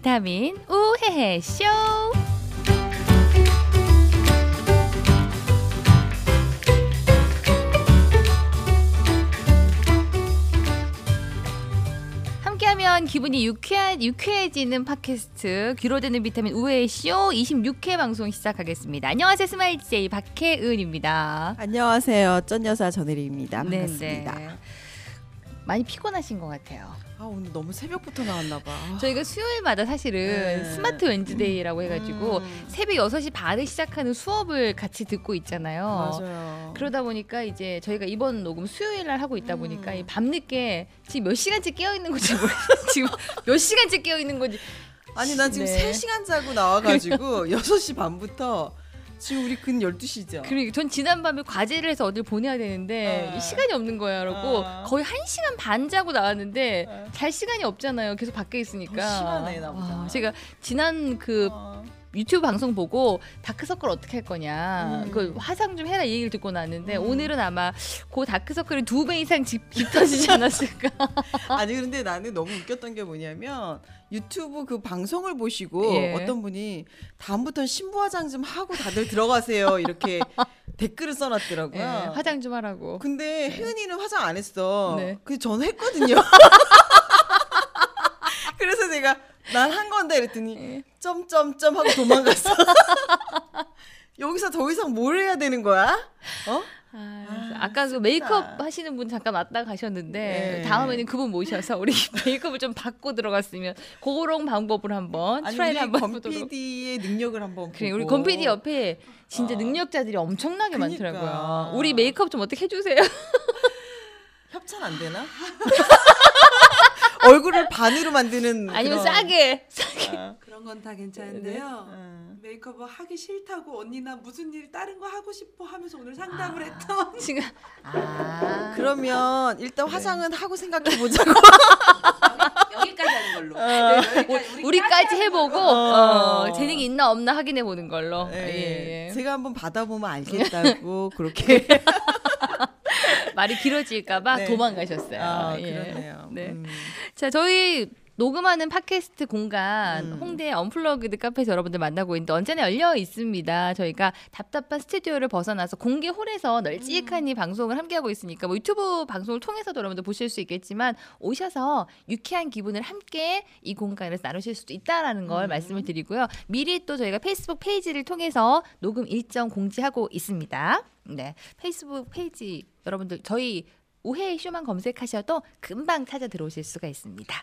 비타민 우헤헤 쇼. 함께하면 기분이 유쾌한 유쾌해지는 팟캐스트 귀로 듣는 비타민 우헤헤 쇼 26회 방송 시작하겠습니다. 안녕하세요 스마일 제이 박혜은입니다. 안녕하세요. 쩐 여사 전혜리입니다. 네, 반갑습니다. 네. 많이 피곤하신 것 같아요. 아 오늘 너무 새벽부터 나왔나 봐. 저희가 수요일마다 사실은 네. 스마트 웬즈데이라고 해가지고 음, 새벽 6시 반에 시작하는 수업을 같이 듣고 있잖아요. 맞아요. 그러다 보니까 이제 저희가 이번 녹음 수요일 날 하고 있다 보니까 음. 이 밤늦게 지금 몇 시간째 깨어 있는 건지 모르겠어요. 지금 몇 시간째 깨어 있는 건지 아니 난 지금 네. 3시간 자고 나와가지고 6시 반부터 지금 우리 근 12시죠. 그리고 전 지난밤에 과제를 해서 어딜 보내야 되는데 어. 이 시간이 없는 거야. 그러고 어. 거의 한 시간 반 자고 나왔는데 어. 잘 시간이 없잖아요. 계속 밖에 있으니까. 더 심하네, 나보다. 아, 제가 지난 그 어. 유튜브 방송 보고 다크서클 어떻게 할 거냐 음. 그 화상 좀 해라 이 얘기를 듣고 났는데 음. 오늘은 아마 그 다크서클이 두 배 이상 집, 깊어지지 않았을까 아니 근데 나는 너무 웃겼던 게 뭐냐면 유튜브 그 방송을 보시고 예. 어떤 분이 다음부터는 신부 화장 좀 하고 다들 들어가세요 이렇게 댓글을 예, 써놨더라고요. 화장 좀 하라고 근데 혜은이는 화장 안 했어. 네. 그 저는 했거든요. 그래서 제가 난 한 건데 이랬더니 예. 점점점 하고 도망갔어. 여기서 더 이상 뭘 해야 되는 거야? 어? 아, 아, 그 진짜. 메이크업 하시는 분 잠깐 왔다 가셨는데 네. 다음에는 그분 모셔서 우리 메이크업을 좀 받고 들어갔으면 그런 방법을 한번 try를 우리 한번 건 해보도록 PD의 능력을 한번 그래. 우리 건 PD 옆에 진짜 어. 능력자들이 엄청나게 그니까. 많더라고요 우리 메이크업 좀 어떻게 해주세요 협찬 안 되나? 얼굴을 반으로 만드는 아니면 그런- 싸게 싸게 아, 그런 건 다 괜찮은데요. 음. 메이크업 하기 싫다고 언니 나 무슨 일 다른 거 하고 싶어 하면서 오늘 상담을 아. 했던 지금 아 그러면 일단 네. 화장은 하고 생각해 보자고. 여기까지 하는 걸로. 어. 여기까지, 우리까지 해보고 어. 어, 재능이 있나 없나 확인해 보는 걸로. 예, 예, 예. 제가 한번 받아보면 알겠다고 그렇게. 말이 길어질까봐 네. 도망가셨어요. 아, 예. 그렇네요. 네. 음. 자, 저희 녹음하는 팟캐스트 공간 음. 홍대 언플러그드 카페에서 여러분들 만나고 있는데 언제나 열려 있습니다. 저희가 답답한 스튜디오를 벗어나서 공개 홀에서 널찍하니 방송을 함께하고 있으니까 뭐 유튜브 방송을 통해서도 여러분들 보실 수 있겠지만 오셔서 유쾌한 기분을 함께 이 공간에서 나누실 수도 있다라는 걸 음. 말씀을 드리고요. 미리 또 저희가 페이스북 페이지를 통해서 녹음 일정 공지하고 있습니다. 네, 페이스북 페이지 여러분들 저희 우회의 쇼만 검색하셔도 금방 찾아 들어오실 수가 있습니다.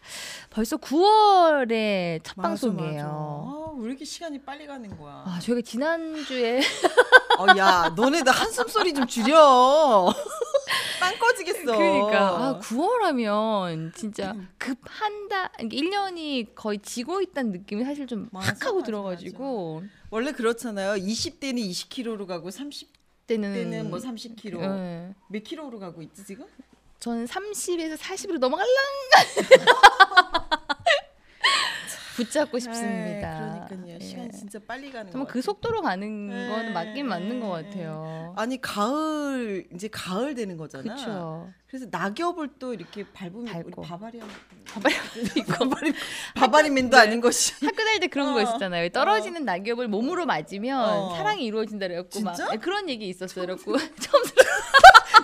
벌써 9월의 첫 맞아, 방송이에요. 맞아. 아, 왜 이렇게 시간이 빨리 가는 거야? 아, 저희가 지난주에 어, 야, 너네 나 한숨 소리 좀 줄여. 빵 꺼지겠어. 그러니까 아, 9월 하면 진짜 급한 달, 1년이 거의 지고 있다는 느낌이 사실 좀 맞아, 팍 하고 맞아, 들어 가지고 원래 그렇잖아요. 20대는 20kg로 가고 30 대는 때는 뭐 30kg. 예. 몇 킬로로 가고 있지 지금? 저는 30에서 40으로 넘어갈랑 붙잡고 싶습니다. 에이, 그러니까요. 예. 시간 진짜 빨리 가는 거 정말 그. 속도로 가는 네, 건 맞긴 맞는 것 네, 같아요. 아니 가을 이제 가을 되는 거잖아. 그렇죠. 그래서 낙엽을 또 이렇게 밟으면 밟고. 우리 바바리아 바바리 바바리맨도 네. 아닌 것이. 학교 다닐 때 그런 거 어. 있었잖아요. 떨어지는 낙엽을 몸으로 맞으면 어. 사랑이 이루어진다 그래갖고 막? 네, 그런 얘기 있었어요. 그래갖고 처음 들어.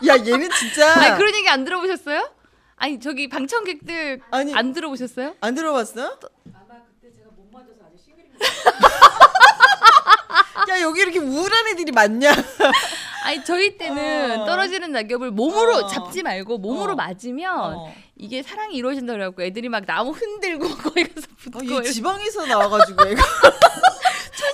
야 얘는 진짜 아니 그런 얘기 안 들어보셨어요? 아니 저기 방청객들 아니 안 들어보셨어요? 안 들어봤어? 야 여기 이렇게 우울한 애들이 많냐? 아니 저희 때는 어. 떨어지는 낙엽을 몸으로 어. 잡지 말고 몸으로 어. 맞으면 어. 이게 사랑이 이루어진다 그래갖고 애들이 막 나무 흔들고 거기 가서 붙고 어, 얘 지방에서 나와가지고 애가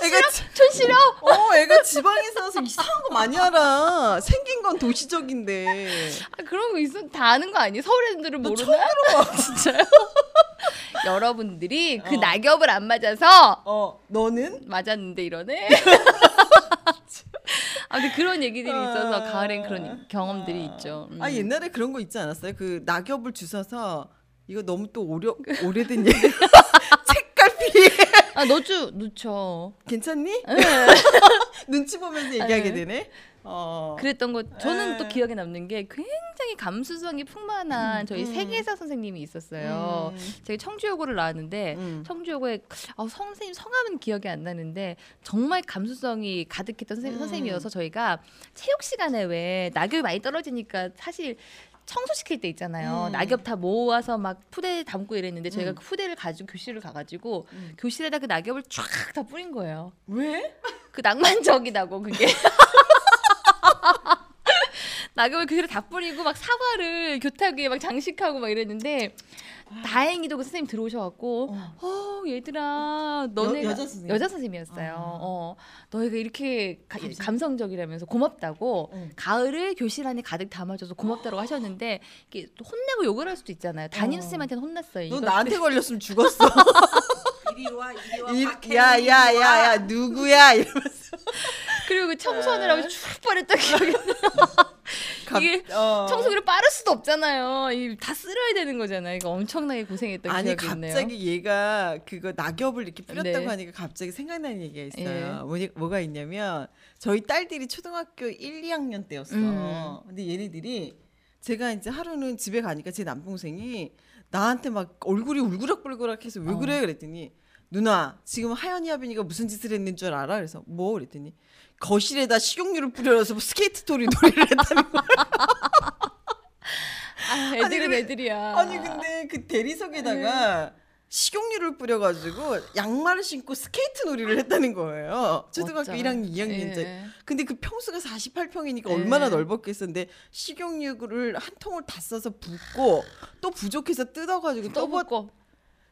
애가 지- 촌시려? 어 애가 지방에서 와서 이상한 거 많이 알아. 생긴 건 도시적인데. 아, 그런 거 있으면 다 아는 거 아니에요? 서울 애들은 너 모르나? 처음 들어봐. 진짜요? 여러분들이 그 어. 낙엽을 안 맞아서 어 너는? 맞았는데 이러네. 아 근데 그런 얘기들이 있어서 아. 가을엔 그런 경험들이 있죠. 음. 아 옛날에 그런 거 있지 않았어요? 그 낙엽을 주워서 이거 너무 또 오래 오래된 얘기. 책갈피 아 너주 넣죠. 괜찮니? 네. 눈치 보면서 얘기하게 네. 되네. 어. 그랬던 거 저는 또 에. 기억에 남는 게 굉장히 감수성이 풍만한 저희 음. 세계사 선생님이 있었어요. 음. 제가 청주여고를 나왔는데 음. 청주여고에 아, 선생님 성함은 기억이 안 나는데 정말 감수성이 가득했던 선생, 음. 선생님이어서 저희가 체육 시간에 왜 낙엽이 많이 떨어지니까 사실 청소시킬 때 있잖아요. 음. 낙엽 다 모아서 막 푸대에 담고 이랬는데 저희가 음. 그 푸대를 가지고 교실을 가가지고 음. 교실에다 그 낙엽을 쫙 다 뿌린 거예요. 왜? 그 낭만적이다고 그게. 낙엽을 교실에 다 뿌리고 막 사과를 교탁 위에 막 장식하고 막 이랬는데 다행히도 그 선생님 들어오셔갖고 어. 어 얘들아 너네 여자 선생님? 여자 선생님이었어요. 아. 어 너희가 이렇게 가- 감성적이라면서 고맙다고 어. 가을을 교실 안에 가득 담아줘서 고맙다고 하셨는데 이게 또 혼내고 욕을 할 수도 있잖아요. 담임 어. 선생님한테는 혼났어요. 너 이것들- 나한테 걸렸으면 죽었어. 이리 와 이리 와 이- 박혜민 야, 이리 야, 와. 야, 야, 누구야? 이러면서. 그리고 그 청소하느라고 쭉 버렸던 기억이 갑- 이게 어. 청소기를 빠를 수도 없잖아요. 이다 쓸어야 되는 거잖아요. 이거 엄청나게 고생했던 아니 기억이 있네요. 갑자기 얘가 그거 낙엽을 이렇게 뿌렸다고 네. 하니까 갑자기 생각나는 얘기가 있어요. 예. 뭐니, 뭐가 있냐면 저희 딸들이 초등학교 1, 2학년 때였어. 음. 근데 얘네들이 제가 이제 하루는 집에 가니까 제 남동생이 나한테 막 얼굴이 울그락불그락해서 왜 어. 그래 그랬더니 누나 지금 하연이 하빈이가 무슨 짓을 했는 줄 알아? 그래서 뭐 그랬더니 거실에다 식용유를 뿌려서 뭐 스케이트 토리 놀이를 했다는 거야. 아, 애들은 근데- 애들이야. 아니 근데 그 대리석에다가 식용유를 뿌려가지고 양말을 신고 스케이트 놀이를 했다는 거예요. 초등학교 멋져. 1학년, 2학년째. 예. 근데 그 평수가 48평이니까 예. 얼마나 넓었겠었는데 식용유를 한 통을 다 써서 붓고 또 부족해서 뜯어가지고 또 붓. 떠먹고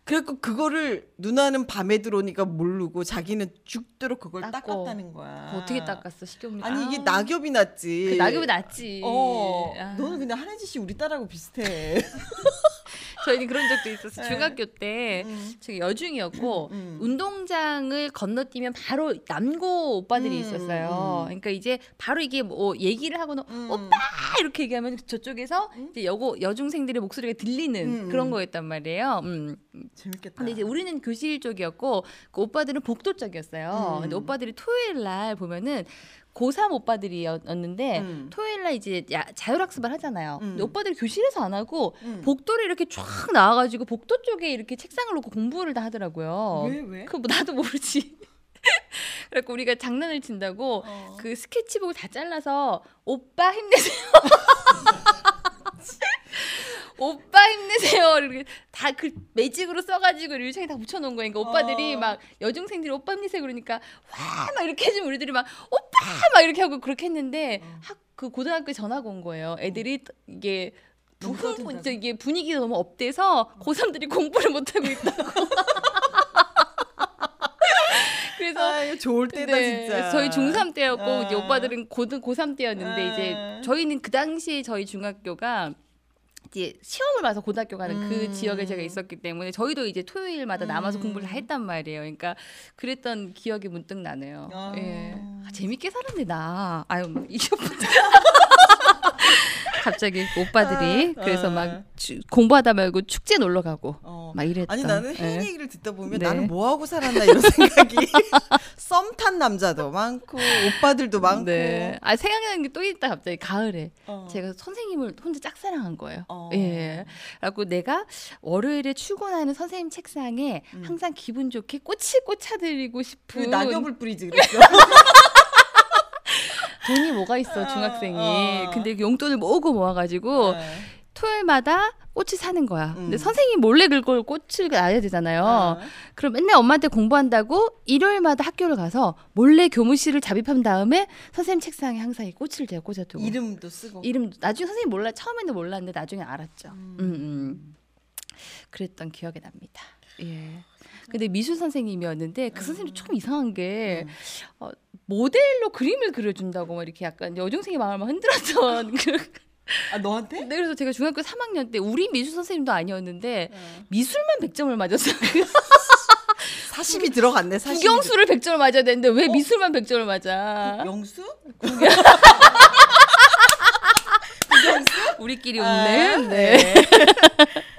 그래갖고 그거를 누나는 밤에 들어오니까 모르고 자기는 죽도록 그걸 닦고. 닦았다는 거야. 어떻게 닦았어 식용유? 아니 이게 아, 낙엽이 났지. 그 낙엽이 낫지. 어, 아. 너는 근데 한혜지 씨 우리 딸하고 비슷해. 저희는 그런 적도 있었어. 네. 중학교 때 음. 제가 여중이었고 음. 운동장을 건너뛰면 바로 남고 오빠들이 음, 있었어요. 음. 그러니까 이제 바로 이게 뭐 얘기를 하고는 음. 오빠 이렇게 얘기하면 저쪽에서 이제 여고 여중생들의 목소리가 들리는 음, 그런 음. 거였단 말이에요. 음. 재밌겠다. 근데 이제 우리는 교실 쪽이었고 그 오빠들은 복도 쪽이었어요. 음. 근데 오빠들이 토요일 날 보면은 고3 오빠들이었는데 음. 토요일 날 이제 야, 자율학습을 하잖아요. 음. 근데 오빠들이 교실에서 안 하고 음. 복도를 이렇게 쫙 나와 가지고 복도 쪽에 이렇게 책상을 놓고 공부를 다 하더라고요. 왜 왜? 그 뭐 나도 모르지. 그래갖고 우리가 장난을 친다고 어. 그 스케치북을 다 잘라서 오빠 힘내세요. 오빠 힘내세요. 이렇게 다 그 매직으로 써가지고 유리창에 다 붙여놓은 거예요. 그러니까 오빠들이 어. 막 여중생들이 오빠 힘내세요 그러니까 와 막 이렇게 해주면 우리들이 막 오빠 막 이렇게 하고 그렇게 했는데 어. 학 그 고등학교에 전화가 온 거예요. 애들이 이게 부흥 이게 분위기가 너무 up돼서 고3들이 공부를 못 하고 있다고. 그래서 아, 이거 좋을 때다 네, 진짜. 저희 중3 때였고 아. 이제 오빠들은 고등 고3 때였는데 아. 이제 저희는 그 당시에 저희 중학교가 이제 시험을 봐서 고등학교 가는 그 음. 지역에 제가 있었기 때문에 저희도 이제 토요일마다 남아서 음. 공부를 다 했단 말이에요. 그러니까 그랬던 기억이 문득 나네요. 아. 예. 아, 재밌게 살았네 나. 아유 뭐 이게 갑자기 오빠들이 아, 그래서 아. 막 주- 공부하다 말고 축제 놀러 가고 어. 막 이랬던. 아니 나는 혜인 예. 얘기를 듣다 보면 네. 나는 뭐 하고 살았나 이런 생각이 썸 탄 남자도 많고 오빠들도 많고 네. 아 생각나는 게 또 있다 갑자기 가을에 어. 제가 선생님을 혼자 짝사랑한 거예요. 어. 예. 그래갖고 내가 월요일에 출근하는 선생님 책상에 음. 항상 기분 좋게 꽃을 꽂아드리고 그 싶은 낙엽을 뿌리지 그랬어. 돈이 뭐가 있어 어, 중학생이. 어. 근데 용돈을 모으고 모아가지고 네. 토요일마다 꽃을 사는 거야. 근데 음. 선생님 몰래 그걸 꽃을 놔야 되잖아요. 어. 그럼 맨날 엄마한테 공부한다고 일요일마다 학교를 가서 몰래 교무실을 잡입한 다음에 선생님 책상에 항상 이 꽃을 제가 꽂아두고 이름도 쓰고. 이름 나중에 선생님 몰라 처음에는 몰랐는데 나중에 알았죠. 음. 음, 그랬던 기억이 납니다. 예. 근데 미술 선생님이었는데 그 선생님 이 좀 이상한 게 음. 어, 모델로 그림을 그려준다고 막 이렇게 약간 여중생의 마음을 막 흔들었던 그아 너한테? 네, 그래서 제가 중학교 3학년 때 우리 미술 선생님도 아니었는데 어. 미술만 100점을 맞았어요. 40이 들어갔네. 40이 국영수를 100점을 맞아야 되는데 왜 미술만 100점을 맞아? 영수? 우리끼리 아, 웃네. 네.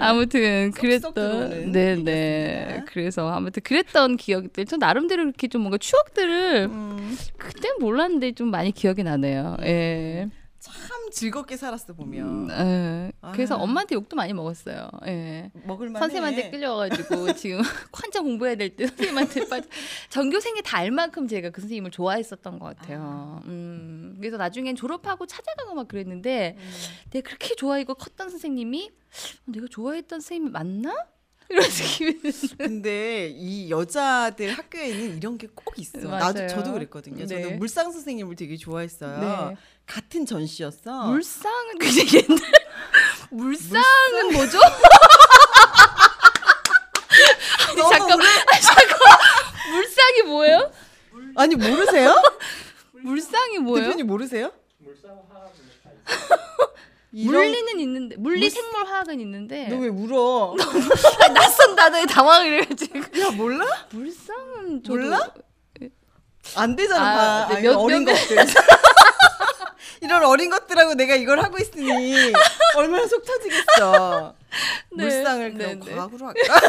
아무튼 쏙쏙 그랬던 들어오는 네네 얘기였습니다. 그래서 아무튼 그랬던 기억들 저 나름대로 이렇게 좀 뭔가 추억들을 음, 그땐 몰랐는데 좀 많이 기억이 나네요. 예. 참 즐겁게 살았어 보면 예. 그래서 아. 엄마한테 욕도 많이 먹었어요. 예. 먹을만해. 선생님한테 끌려가지고 지금 환자 공부해야 될 때 선생님한테 빠져 전교생이 다 알 만큼 제가 그 선생님을 좋아했었던 것 같아요. 음, 그래서 나중엔 졸업하고 찾아가고 막 그랬는데 음. 내가 그렇게 좋아하고 컸던 선생님이 내가 좋아했던 선생님이 맞나? 이런 느낌이 근데 이 여자들 학교에는 이런 게 꼭 있어. 맞아요. 나도 저도 그랬거든요. 네. 저는 물상 선생님을 되게 좋아했어요. 네. 같은 전시였어. 물상은 그게 옛날 물상은 뭐죠? 너무 잠깐 아, 잠깐 물상이 뭐예요? 아니 모르세요? 물상이 뭐예요? 대표님 모르세요? 이런 물리는 있는데 물리 물- 생물 화학은 있는데 너 왜 울어? 아, 낯선 단어에 당황을 해가지고 야 몰라? 물상은 저도 몰라? 안 되잖아. 아, 아, 몇- 어린 몇- 것들. 이런 어린 것들하고 내가 이걸 하고 있으니 얼마나 속 터지겠어. 네, 물상을 네, 그럼 네. 과학으로 할까?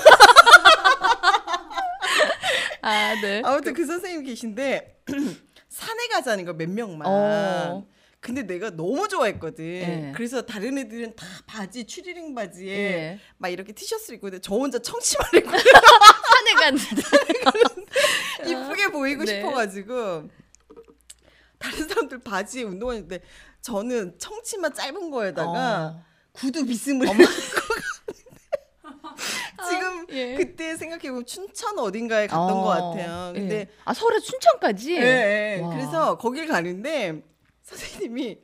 아 네. 아무튼 그 선생님 계신데 산에 가자는 거 몇 명만. 어. 근데 내가 너무 좋아했거든. 예. 그래서 다른 애들은 다 바지 추리닝 바지에 예. 막 이렇게 티셔츠 입고 있는데 저 혼자 청치마를 입고 산에 갔는데 이쁘게 보이고 네. 싶어가지고 다른 사람들 바지에 운동화 입는데 저는 청치마 짧은 거에다가 어. 구두 비스무리 입고 지금 예. 그때 생각해 보면 춘천 어딘가에 갔던 어, 것 같아요. 근데 예. 아 서울에 춘천까지. 예, 예. 와. 그래서 거길 가는데 선생님이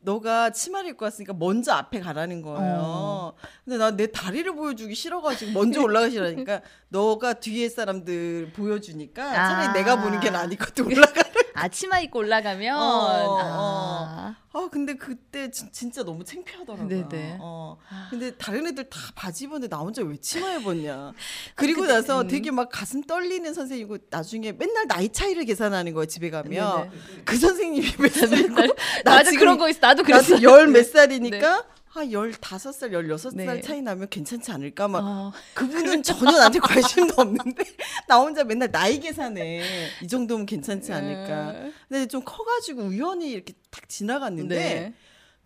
너가 치마를 입고 왔으니까 먼저 앞에 가라는 거예요. 어. 근데 나 내 다리를 보여주기 싫어가지고 먼저 올라가시라니까 너가 뒤에 사람들 보여주니까 차라리 아. 내가 보는 게 나니까 올라가. 아치마 입고 올라가면 어, 아. 아 근데 그때 진, 진짜 너무 창피하더라고요. 네네. 어. 근데 다른 애들 다 바지 입었는데 나 혼자 왜 치마 입었냐. 그리고 근데, 나서 음. 되게 막 가슴 떨리는 선생님이고 나중에 맨날 나이 차이를 계산하는 거예요 집에 가면 네네. 그 선생님이 몇 살이고 나 맞아 지금 그런 거 있어. 나도 그랬어. 나도 열몇 살이니까 한 열다섯 살 열여섯 살 네. 차이 나면 괜찮지 않을까 막 어. 그분은 전혀 나한테 관심도 없는데 나 혼자 맨날 나이 계산해 이 정도면 괜찮지 않을까 음. 근데 좀 커가지고 우연히 이렇게 딱 지나갔는데 네.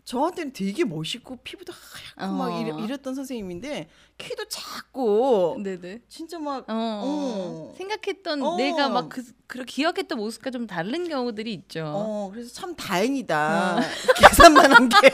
저한테는 되게 멋있고 피부도 하얗고 막 어. 이래, 이랬 던 선생님인데 키도 작고 네네. 진짜 막 어, 어. 생각했던 어. 내가 막 그, 그 기억했던 모습과 좀 다른 경우들이 있죠. 어, 그래서 참 다행이다. 어. 계산만 한 게.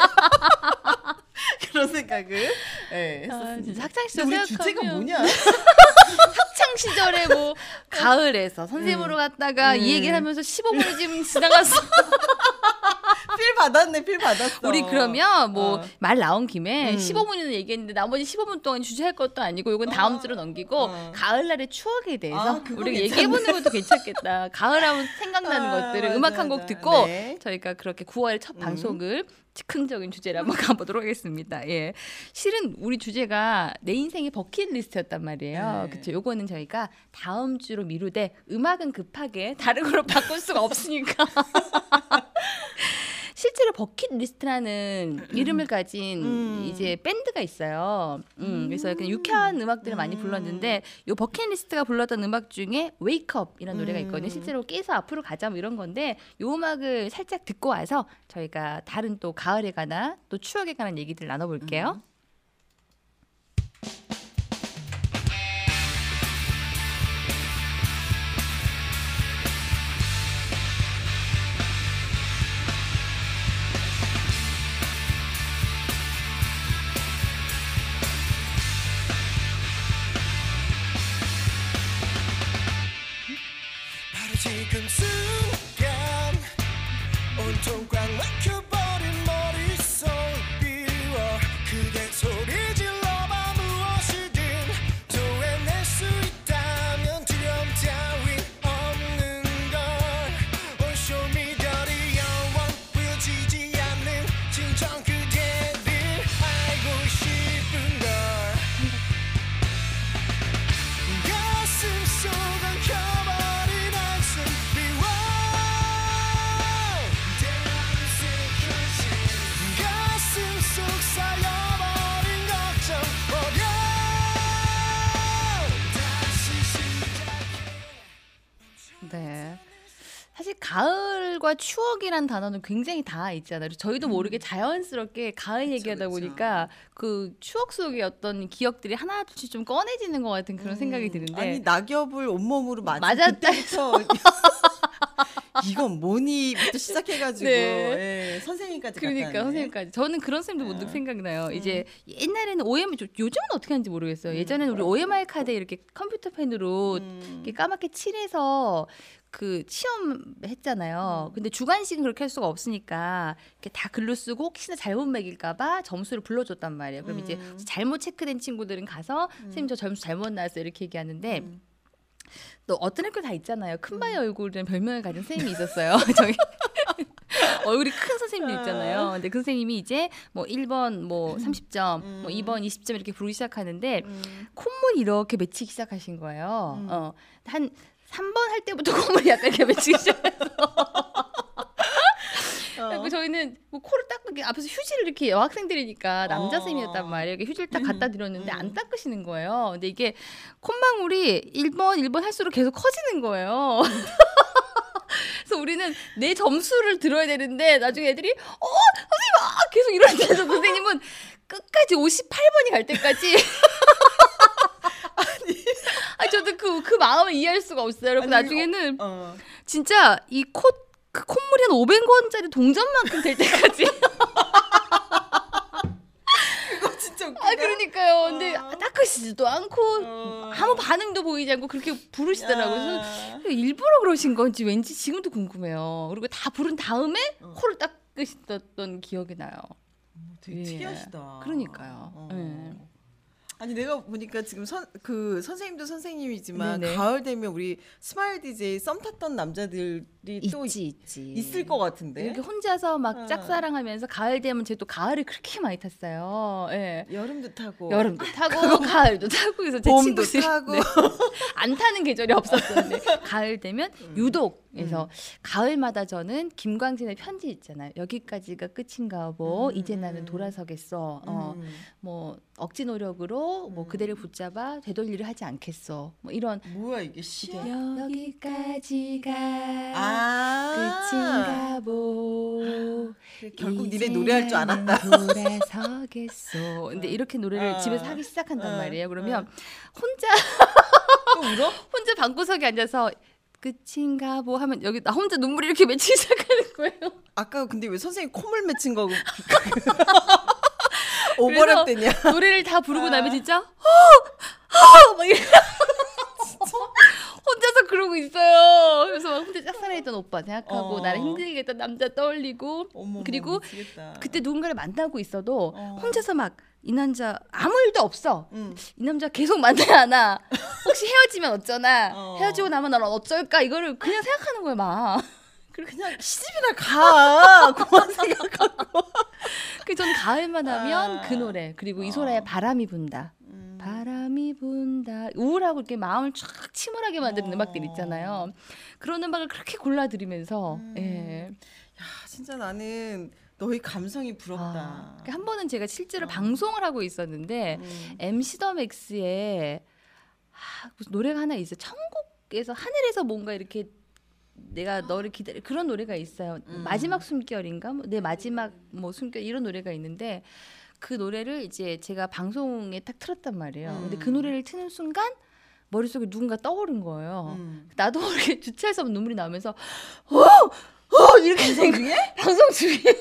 그런 생각을 예, 아, 했었습니다. 진짜 학창 시절 우리 주제가 뭐냐? 학창 시절에 뭐 가을에서 선생님으로 갔다가 음. 이 얘기를 하면서 15분이 지금 지나갔어. 필 받았네, 필 받았어. 우리 그러면 뭐 어. 말 나온 김에 음. 15분이나 얘기했는데 나머지 15분 동안 주제할 것도 아니고 이건 다음 어. 주로 넘기고 어. 가을날의 추억에 대해서 아, 괜찮네. 얘기해보는 것도 괜찮겠다. 가을하면 생각나는 아, 것들을 음악 한 곡. 듣고 네. 저희가 그렇게 9월 첫 음. 방송을 즉흥적인 주제를 한번 가보도록 하겠습니다. 예. 실은 우리 주제가 내 인생의 버킷리스트였단 말이에요. 네. 그쵸. 요거는 저희가 다음 주로 미루되 음악은 급하게 다른 걸로 바꿀 수가 없으니까. 실제로 버킷리스트라는 이름을 가진 음. 이제 밴드가 있어요. 음, 그래서 약간 유쾌한 음악들을 많이 음. 불렀는데 요 버킷리스트가 불렀던 음악 중에 Wake Up이라는 노래가 있거든요. 음. 실제로 깨서 앞으로 가자 뭐 이런 건데 요 음악을 살짝 듣고 와서 저희가 다른 또 가을에 관한 또 추억에 관한 얘기들 나눠볼게요. 가을과 추억이란 단어는 굉장히 다 있잖아요. 저희도 모르게 자연스럽게 가을 얘기하다 음. 그쵸. 보니까 그 추억 속의 어떤 기억들이 하나둘씩 좀 꺼내지는 것 같은 그런 생각이 음, 드는데 아니 낙엽을 온몸으로 맞은 맞았다 그때부터 이건 뭐니부터 시작해가지고 네. 예, 선생님까지 그러니까 갔다네. 선생님까지 저는 그런 선생님도 문득 아. 생각나요. 이제 옛날에는 OMR 좀- 요즘은 어떻게 하는지 모르겠어요. 예전에는 우리 OMR 카드에 이렇게 컴퓨터 펜으로 음. 이렇게 까맣게 칠해서 그 시험 했잖아요. 근데 주관식은 그렇게 할 수가 없으니까 이렇게 다 글로 쓰고 혹시나 잘못 매길까봐 점수를 불러줬단 말이에요. 그럼 이제 음. 잘못 체크된 친구들은 가서 선생님 저 점수 잘못 나왔어요 이렇게 얘기하는데 음. 또 어떤 학교 다 있잖아요. 큰바위 얼굴이라는 별명을 가진 선생님이 있었어요. 저기 얼굴이 큰 선생님도 있잖아요. 근데 그 선생님이 이제 뭐 1번 뭐 30점, 뭐 2번 20점 이렇게 부르기 시작하는데 음. 콧물이 이렇게 맺히기 시작하신 거예요. 음. 어. 한 3번 할 때부터 콧물이 약간 이렇게 맺히기 시작해서 어. 그리고 저희는 뭐 코를 이렇게 앞에서 휴지를 이렇게 여학생들이니까 남자 어. 쌤이었단 말이에요. 이렇게 휴지를 딱 갖다 드렸는데 음. 안 닦으시는 거예요. 근데 이게 콧망울이 1번, 1번 할수록 계속 커지는 거예요. 그래서 우리는 내 점수를 들어야 되는데 나중에 애들이 어 선생님 아 계속 이러면서 선생님은 끝까지 58번이 갈 때까지 아니 저도 그 그 마음을 이해할 수가 없어요. 여러분 아니, 나중에는 어. 진짜 이 콧, 그 콧물이 한 500원짜리 동전만큼 될 때까지. 진짜 웃기다. 아, 그러니까요. 근데 어. 닦으시지도 않고, 어. 아무 반응도 보이지 않고 그렇게 부르시더라고요. 야. 그래서 일부러 그러신 건지 왠지 지금도 궁금해요. 그리고 다 부른 다음에 어. 코를 닦으셨던 기억이 나요. 되게 예. 특이하시다. 그러니까요. 어. 예. 아니 내가 보니까 지금 선 그 선생님도 선생님이지만 네네. 가을 되면 우리 스마일 DJ 썸 탔던 남자들이 또 있지, 있지. 있을 것 같은데. 이렇게 혼자서 막 어. 짝사랑하면서 가을 되면 제또 가을을 그렇게 많이 탔어요. 예. 여름도 타고 여름도 타고 가을도 타고 그래서 제 봄도 친구들이 타고. 네. 안 타는 계절이 없었었는데 가을 되면 음. 유독 그래서 가을마다 저는 김광진의 편지 있잖아요. 여기까지가 끝인가 보. 음, 이제 나는 음. 돌아서겠어. 어, 음. 뭐 억지 노력으로 뭐 음. 그대를 붙잡아 되돌리를 하지 않겠어. 뭐 이런 뭐야 이게 시야? 여기까지가 아 끝인가 보. 그래, 결국 니네 노래할 줄 알았다. 돌아서겠어. 근데 이렇게 노래를 어. 집에서 하기 시작한단 어. 말이에요. 그러면 혼자 또 울어? 혼자 방구석에 앉아서 끝인가 보 하면 여기 나 혼자 눈물이 이렇게 맺히기 시작하는 거예요. 아까 근데 왜 선생님 콧물 맺힌 거고 오버랩 되냐? 노래를 다 부르고 아. 나면 진짜 허 허 막 이래. 혼자서 그러고 있어요. 그래서 막 혼자 짝사랑했던 오빠 생각하고 어. 나를 힘들게 했던 남자 떠올리고 어머, 그리고 미치겠다. 그때 누군가를 만나고 있어도 어. 혼자서 막 이 남자 아무 일도 없어. 응. 이 남자 계속 만나야 하나? 혹시 헤어지면 어쩌나? 어. 헤어지고 나면 나는 어쩔까? 이거를 그냥 생각하는 거야, 막. 그냥 시집이나 가. 그만 생각하고. 그래서 전 가을만 하면 아. 그 노래 그리고 어. 이소라의 바람이 분다. 음. 바람이 분다. 우울하고 이렇게 마음을 쫙 침울하게 만드는 어. 음악들 있잖아요. 그런 음악을 그렇게 골라 들으면서 음. 예. 야, 진짜 나는 너희 감성이 부럽다. 아, 그러니까 한 번은 제가 실제로 어. 방송을 하고 있었는데 음. MC 더 맥스의 아, 무슨 노래가 하나 있어요. 천국에서 하늘에서 뭔가 이렇게 내가 너를 기다려 그런 노래가 있어요. 음. 마지막 숨결인가? 뭐내 마지막 뭐 숨결 이런 노래가 있는데 그 노래를 이제 제가 방송에 딱 틀었단 말이에요. 근데 그 음. 노래를 트는 순간 머릿속에 누군가 떠오른 거예요. 음. 나도 모르게 주체할 수 없는 눈물이 나면서 어! 어! 이렇게 된 거야. 방송 중에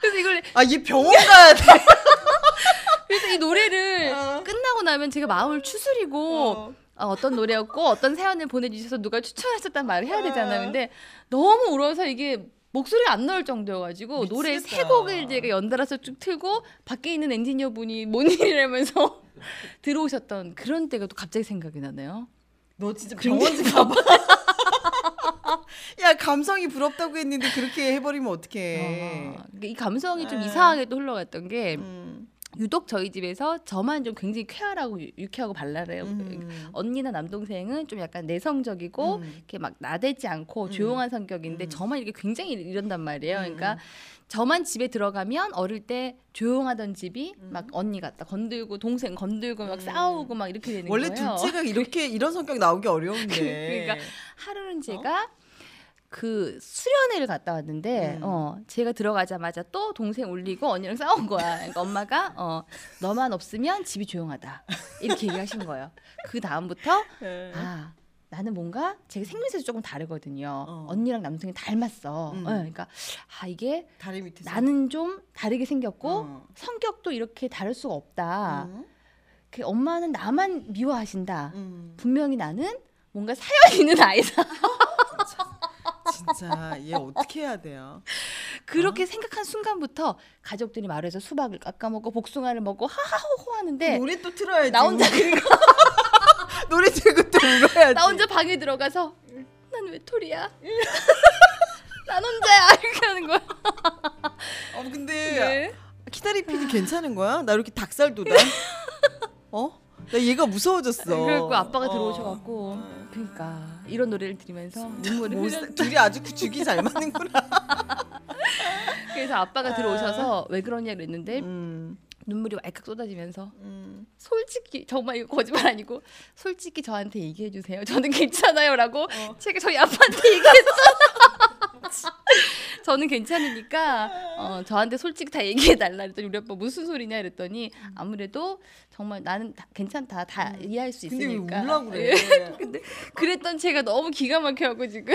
그래서 이걸 아, 얘 병원 가야 돼. 그래서 이 노래를 어. 끝나고 나면 제가 마음을 추스리고 어. 어, 어 떤 노래였고 어떤 사연을 보내주셔서 누가 추천하셨단 말을 해야 되잖아요. 근데 너무 울어서 이게 목소리가 안 나올 정도여가지고 노래 미치겠다. 세 곡을 제가 연달아서 쭉 틀고 밖에 있는 엔지니어 분이 뭔 일이라면서 들어오셨던 그런 때가 또 갑자기 생각이 나네요. 너 진짜 병원 좀 가봐. 야, 감성이 부럽다고 했는데 그렇게 해버리면 어떡해. 아, 그러니까 이 감성이 좀 네. 이상하게 또 흘러갔던 게 음. 유독 저희 집에서 저만 좀 굉장히 쾌활하고 유- 유쾌하고 발랄해요. 음. 언니나 남동생은 좀 약간 내성적이고 음. 이렇게 막 나대지 않고 음. 조용한 성격인데 음. 저만 이렇게 굉장히 이런단 말이에요. 음, 그러니까 음. 저만 집에 들어가면 어릴 때 조용하던 집이 음. 막 언니 갖다 건들고 동생 건들고 막 음. 싸우고 막 이렇게 되는 원래 거예요. 둘째가 이렇게 이런 성격 나오기 어려운데. 그러니까 하루는 제가 그 수련회를 갔다 왔는데 음. 어 제가 들어가자마자 또 동생 울리고 언니랑 싸운 거야. 그러니까 엄마가 어 너만 없으면 집이 조용하다 이렇게 얘기하신 거예요. 그 다음부터 네. 아 나는 뭔가 제가 생김새도 조금 다르거든요. 어. 언니랑 남동생이 닮았어. 음. 어, 그러니까 아 이게 다리 밑에서. 나는 좀 다르게 생겼고 어. 성격도 이렇게 다를 수가 없다. 음. 그 엄마는 나만 미워하신다. 음. 분명히 나는 뭔가 사연 있는 아이다. 진짜 얘 어떻게 해야 돼요? 그렇게 어? 생각한 순간부터 가족들이 마을에서 수박을 깎아 먹고 복숭아를 먹고 하하호호 하는데 노래 또 틀어야지. 나 혼자 노래 틀고 또 울어야지. 나 혼자 방에 들어가서 난 외톨이야. 난 혼자야 이렇게 하는 거야. 어 근데 네. 키다리 PD 괜찮은 거야? 나 이렇게 닭살 돋아? 어? 나 얘가 무서워졌어. 그래갖고 아빠가 어. 들어오셔갖고 그러니까 이런 노래를 들으면서 눈물을 뭐, 흘렸. 둘이 아주 죽이 잘 맞는구나. 그래서 아빠가 들어오셔서 왜 그러냐 그랬는데 음, 눈물이 왈칵 쏟아지면서 음. 솔직히 정말 이거 거짓말 아니고 솔직히 저한테 얘기해 주세요. 저는 괜찮아요라고 어. 제가 저희 아빠한테 얘기했어. 저는 괜찮으니까 어, 저한테 솔직히 다 얘기해 달라 그랬더니 우리 아빠 무슨 소리냐 그랬더니 아무래도 정말 나는 다, 괜찮다 다 이해할 수 근데 왜 있으니까. 울라고 그래? 예. 근데 그랬던 제가 너무 기가 막혀하고 지금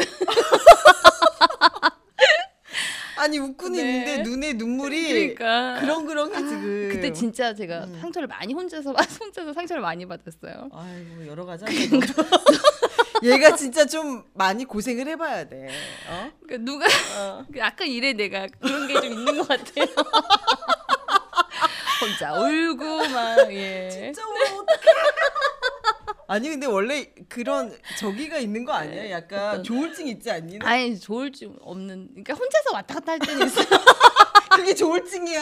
아니 웃고는 네. 있는데 눈에 눈물이 그러니까 그렁그렁해 지금. 그때 진짜 제가 음. 상처를 많이 혼자서 혼자서 상처를 많이 받았어요. 아이고 여러 가지. 얘가 진짜 좀 많이 고생을 해봐야 돼. 어? 그러니까 누가 어. 약간 이래 내가 그런 게 좀 있는 것 같아요. 혼자 울고 막 예. 진짜 뭐 어떡해. 아니 근데 원래 그런 저기가 있는 거 아니야? 약간 조울증 있지 않니? 너? 아니 좋을 줄 없는 그러니까 혼자서 왔다 갔다 할 때는 있어요. 그게 조울증이야.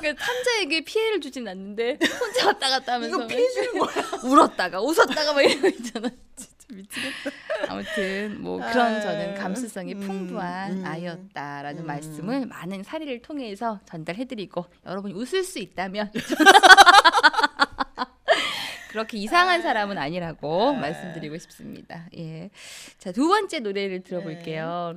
그러니까 삼자에게 피해를 주진 않는데 혼자 왔다 갔다 하면서 이거 피해 주는 거야. 울었다가 웃었다가 막거 있잖아. 진짜 미치겠다. 아무튼 뭐 그런 아, 저는 감수성이 음, 풍부한 음, 아이였다라는 음. 말씀을 많은 사례를 통해서 전달해드리고 여러분이 웃을 수 있다면 그렇게 이상한 사람은 아니라고 아. 말씀드리고 싶습니다. 예. 자, 두 번째 노래를 들어볼게요.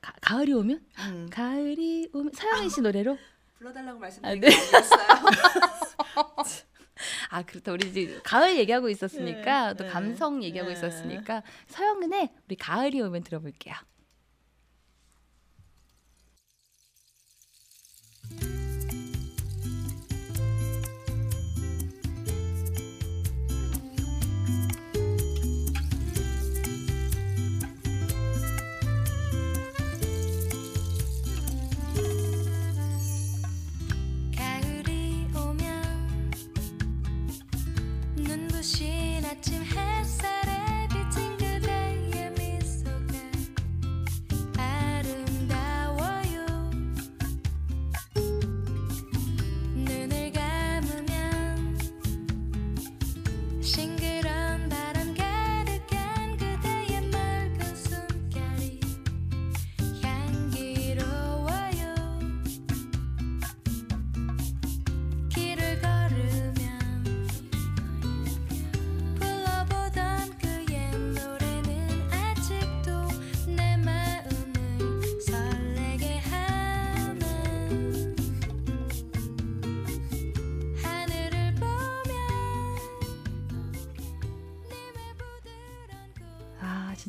가, 가을이 오면? 음. 가을이 오면 서영인 씨 노래로? 불러달라고 아, 말씀드린 네. 아 그렇다 우리 이제 가을 얘기하고 있었으니까 네, 또 네, 감성 얘기하고 네. 있었으니까 서영은의 우리 가을이 오면 들어볼게요. 눈부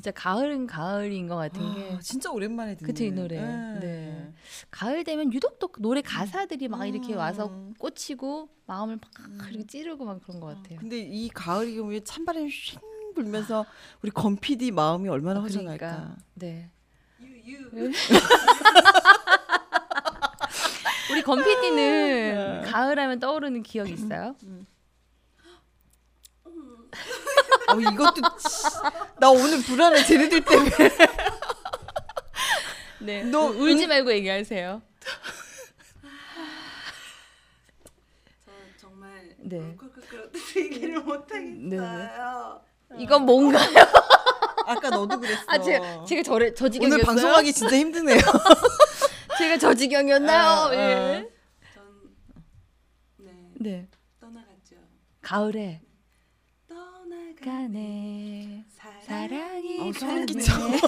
진짜 가을은 가을인 것 같은 게 아, 진짜 오랜만에 듣네. 그쵸, 이 노래. 네. 가을 되면 유독 또 노래 가사들이 막 이렇게 음. 와서 꽂히고 마음을 막 이렇게 찌르고 막 그런 것 같아요. 근데 이 가을이 오면 찬바람이 쉥 불면서 우리 건 PD 마음이 얼마나 허전할까. 그러니까 네. 우리 건 PD는 가을하면 떠오르는 기억 있어요? 아 이것도 나 오늘 불안해 쟤네들 때문에. 네. 너 울지 말고 얘기하세요. 정말 네. 울컥울컥 얘기를 못 하겠어요. 이건 뭔가요? 아까 너도 그랬어. 아 제가 제가 저래 저 지경이었어요. 오늘 방송하기 진짜 힘드네요. 제가 저 지경이었나요? 아, 아. 예. 전 네, 네. 떠나갔죠. 가을에 가네 사랑이 소름 가네.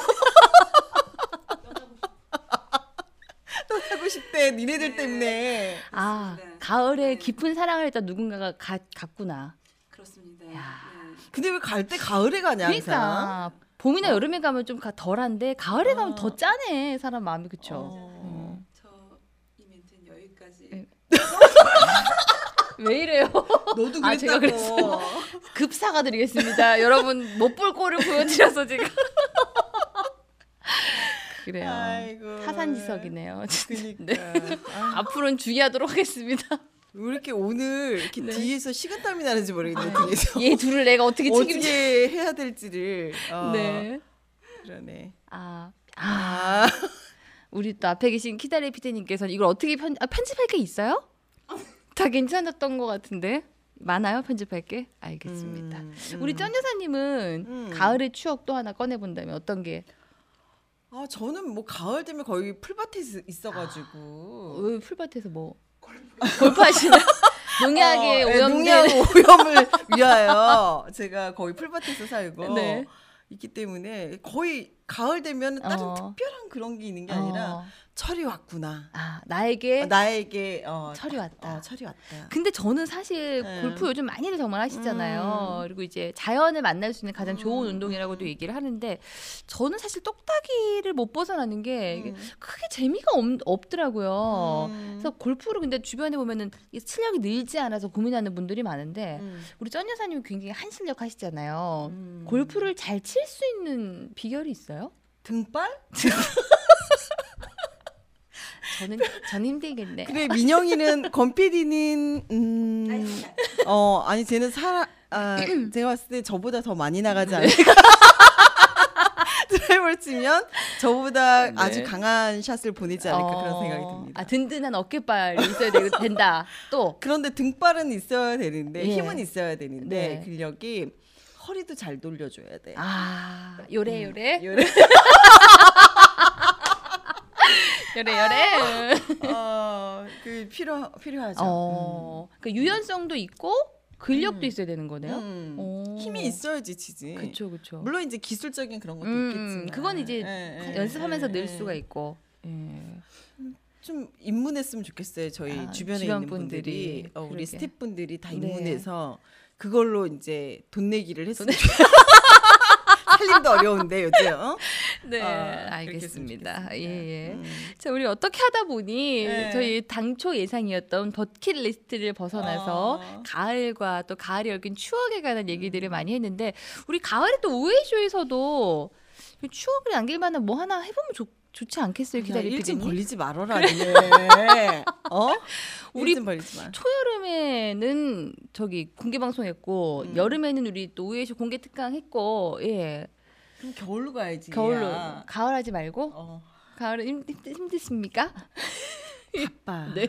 하고 싶대 니네들 네. 때문에. 아 그렇습니다. 가을에 네. 깊은 사랑을 했던 누군가가 가, 갔구나. 그렇습니다. 야. 네. 근데 왜 갈 때 가을에 가냐. 그러니까 봄이나 여름에 가면 좀 가- 덜한데 가을에 가면 어. 더 짜네 사람 마음이 그쵸. 어. 저이 멘트는 여기까지. 네. 왜 이래요? 너도 그랬다고. 아, 제가 그랬어요. 급 사과드리겠습니다. 여러분 못 볼 꼴을 보여드려서 지금. 그래요. 아이고. 사산지석이네요. 그니까. 네. 아, 앞으로는 주의하도록 하겠습니다. 왜 이렇게 오늘 이렇게 네. 뒤에서 식은땀이 나는지 모르겠네 뒤에서. 얘 둘을 내가 어떻게? 어떻게 해야 될지를. 어, 네. 그러네. 아, 아, 아. 우리 또 앞에 계신 키다리 피디님께서는 이걸 어떻게 편, 아, 편집할 게 있어요? 다 괜찮았던 것 같은데 많아요 편집할 게 알겠습니다. 음, 우리 음. 쩐 여사님은 음. 가을의 추억 또 하나 꺼내 본다면 어떤 게? 아 저는 뭐 가을 되면 거의 풀밭에 있- 있어가지고. 왜 풀밭에서 뭐 골프 하시나? 농약의 어, 예, 오염된 농약 오염을 위하여 제가 거의 풀밭에서 살고 네. 있기 때문에 거의 가을 되면 다른 어. 특별한 그런 게 있는 게 아니라 어. 철이 왔구나. 아 나에게 어, 나에게 어, 철이 왔다. 어, 철이 왔다. 근데 저는 사실 네. 골프 요즘 많이들 정말 하시잖아요. 음. 그리고 이제 자연을 만날 수 있는 가장 좋은 음, 운동이라고도 음. 얘기를 하는데 저는 사실 똑딱이를 못 벗어나는 게 음. 크게 재미가 없, 더라고요 음. 그래서 골프를 근데 주변에 보면은 이 실력이 늘지 않아서 고민하는 분들이 많은데 음. 우리 쩐 여사님 굉장히 한 실력 하시잖아요. 음. 골프를 잘 칠 수 있는 비결이 있어요? 등발? 저는 저는 힘들겠네. 그래 민영이는 건PD는 음, 어 아니 쟤는 살아 아, 제가 봤을 때 저보다 더 많이 나가지 네. 않을까. 드라이버를 치면 저보다 네. 아주 강한 샷을 보내지 않을까 그런 어, 생각이 듭니다. 아 든든한 어깨발이 있어야 되, 된다. 또 그런데 등발은 있어야 되는데 예. 힘은 있어야 되는데 네. 근력이 허리도 잘 돌려줘야 돼. 아 요래 요래 요래. 요래 요래. 어 그 필요 필요하죠. 어, 그 유연성도 있고 근력도 음. 있어야 되는 거네요. 음. 오. 힘이 있어야지 치지. 그렇죠, 그렇죠. 물론 이제 기술적인 그런 것도 음, 있겠지만 그건 이제 예, 예, 연습하면서 예, 늘 예. 수가 있고. 예. 좀 입문했으면 좋겠어요. 저희 아, 주변에 주변 있는 분들이, 분들이. 어, 우리. 스태프분들이 다 네. 입문해서 그걸로 이제 돈 내기를 했으면 살림도 어려운데 요즘. 어? 네, 아, 알겠습니다. 예, 예. 음. 자, 우리 어떻게 하다 보니 네. 저희 당초 예상이었던 버킷리스트를 벗어나서 어. 가을과 또 가을이 얽힌 추억에 관한 얘기들을 많이 했는데 우리 가을에 또 우회쇼에서도 추억을 남길 만한 뭐 하나 해보면 좋, 좋지 않겠어요, 야, 기다리 일좀 피디님? 벌리지 말아라, 니네. 어? 우리. 초여름에는 저기 공개 방송했고 음. 여름에는 우리 또 우회쇼 공개 특강 했고 예 그럼 겨울로 가야지. 겨울로 야. 가을 하지 말고 어, 가을은 힘, 힘, 힘드십니까? 바빠. 네.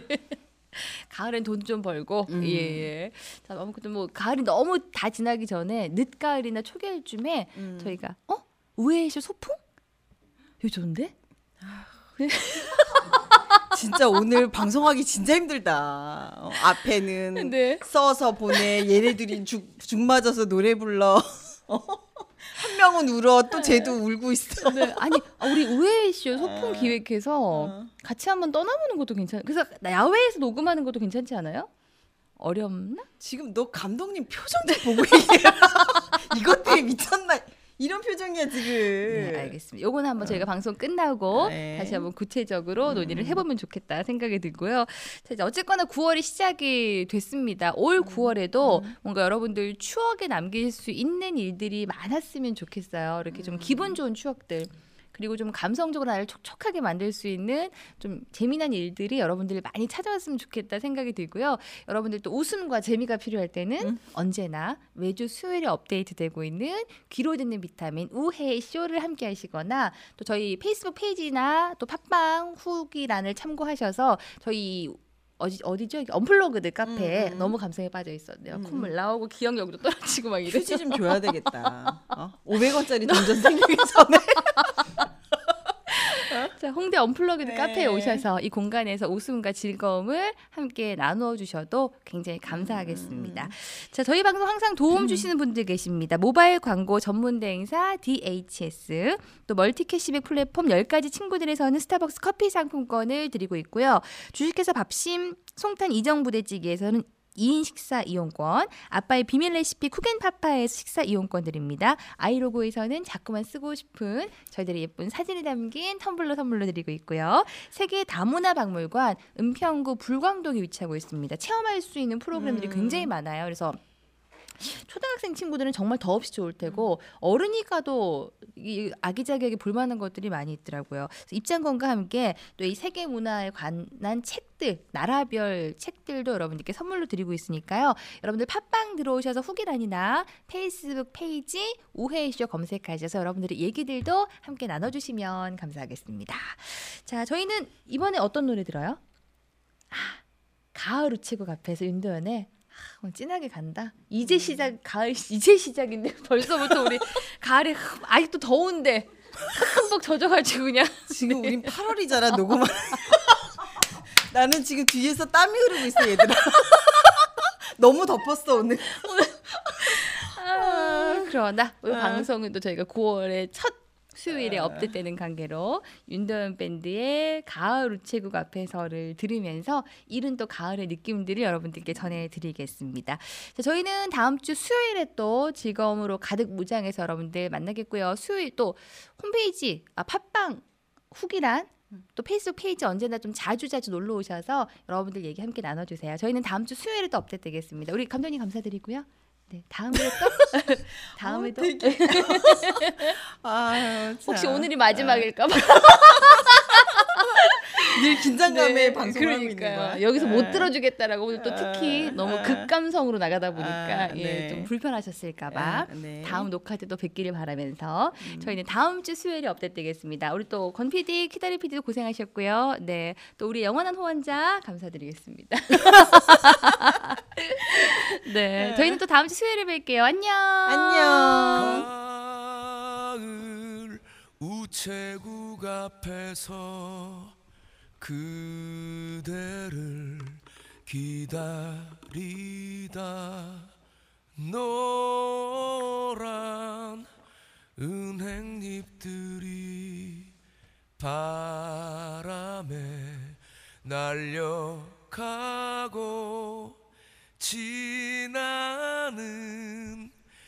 가을엔 돈 좀 벌고 음. 예 예. 자 아무튼 뭐 가을이 너무 다 지나기 전에 늦가을이나 초겨울쯤에 음. 저희가 어 우회쇼 소풍? 이거 좋은데? 진짜 오늘 방송하기 진짜 힘들다. 어, 앞에는 네. 써서 보내. 얘네들이 죽, 죽 맞아서 노래 불러. 어? 한 명은 울어. 또 쟤도 울고 있어. 네. 아니 아, 우리 소풍 어. 기획해서 어. 같이 한번 떠나보는 것도 괜찮아. 그래서 야외에서 녹음하는 것도 괜찮지 않아요? 어렵나? 지금 너 감독님 표정 좀 보고 얘기해라. 이것 때문에 미쳤나? 이런 표정이야 지금. 네, 알겠습니다. 요거는 한번 저희가 방송 끝나고 네. 다시 한번 구체적으로 논의를 음. 해보면 좋겠다 생각이 들고요. 자, 이제 어쨌거나 9월이 시작이 됐습니다. 올 9월에도 뭔가 여러분들 추억에 남길 수 있는 일들이 많았으면 좋겠어요. 이렇게 좀 기분 좋은 추억들. 그리고 좀 감성적으로 나를 촉촉하게 만들 수 있는 좀 재미난 일들이 여러분들이 많이 찾아왔으면 좋겠다 생각이 들고요. 여러분들 또 웃음과 재미가 필요할 때는 음. 언제나 매주 수요일에 업데이트되고 있는 귀로 듣는 비타민 우헤헤 쇼를 함께 하시거나 또 저희 페이스북 페이지나 또 팟빵 후기란을 참고하셔서 저희 어디 어디죠? 언플러그드 카페에 음, 음. 너무 감성에 빠져 있었네요. 음, 콧물 나오고 기억력도 떨어지고 막 이래. 휴지 좀 줘야 되겠다. 어? 500원짜리 동전 생기기 전에. 자, 홍대 언플러그드 네. 카페에 오셔서 이 공간에서 웃음과 즐거움을 함께 나누어 주셔도 굉장히 감사하겠습니다. 음. 자, 저희 방송 항상 도움 주시는 분들 계십니다. 모바일 광고 전문 대행사 DHS, 또 멀티 캐시백 플랫폼 10가지 친구들에서는 스타벅스 커피 상품권을 드리고 있고요. 주식회사 밥심 송탄 이정 부대찌개에서는 2인 식사 이용권, 아빠의 비밀 레시피 쿠겐파파에서 식사 이용권 드립니다. 아이로고에서는 자꾸만 쓰고 싶은 저희들의 예쁜 사진이 담긴 텀블러 선물로 드리고 있고요. 세계 다문화 박물관 은평구 불광동에 위치하고 있습니다. 체험할 수 있는 프로그램들이 음. 굉장히 많아요. 그래서 초등학생 친구들은 정말 더없이 좋을 테고 어른이 가도 이 아기자기하게 볼만한 것들이 많이 있더라고요. 입장권과 함께 또 이 세계 문화에 관한 책들 나라별 책들도 여러분들께 선물로 드리고 있으니까요. 여러분들 팟빵 들어오셔서 후기란이나 페이스북 페이지 우회쇼 검색하셔서 여러분들의 얘기들도 함께 나눠주시면 감사하겠습니다. 자, 저희는 이번에 어떤 노래 들어요? 아, 가을 우체국 앞에서 윤도현의 아, 오늘 진하게 간다. 이제 시작 가을 시- 이제 시작인데 벌써부터 우리 가을에 아직도 더운데 한복 젖어가지고 그냥 지금 우린 8월이잖아 녹음을. 나는 지금 뒤에서 땀이 흐르고 있어 얘들아. 너무 덮었어 오늘. 아, 그러나 오늘 아. 방송은 또 저희가 9월의 첫 수요일에 아. 업데이트되는 관계로 윤도현 밴드의 가을 우체국 앞에서를 들으면서 이른 또 가을의 느낌들을 여러분들께 전해드리겠습니다. 자, 저희는 다음 주 수요일에 또 즐거움으로 가득 무장해서 여러분들 만나겠고요. 수요일 또 홈페이지 아 팟빵 후기란 또 페이스북 페이지 언제나 좀 자주 자주 놀러 오셔서 여러분들 얘기 함께 나눠주세요. 저희는 다음 주 수요일에 또 업데이트되겠습니다. 우리 감독님 감사드리고요. 네 다음에 또? 다음에 또? 아, 혹시 참. 오늘이 마지막일까 봐 늘 긴장감에 네, 방송을 하고 있는 그러니까요. 거야. 여기서 못 아. 들어주겠다라고 오늘 또 특히 아, 너무 아. 극감성으로 나가다 보니까 아, 예, 네. 좀 불편하셨을까봐 아, 네. 다음 녹화 때도 뵙기를 바라면서 음. 저희는 다음 주 수요일에 업데이트되겠습니다. 우리 또건 PD, 키다리 PD도 고생하셨고요. 네, 또 우리 영원한 호원자 감사드리겠습니다. 네, 저희는 또 다음 주 수요일에 뵐게요. 안녕. 안녕. 우체국 앞에서 그대를 기다리다 노란 은행잎들이 바람에 날려가고 지나는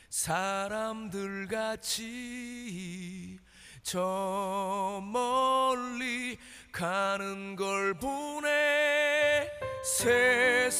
사람들 같이 저 멀리 가는 걸 보네. 세상에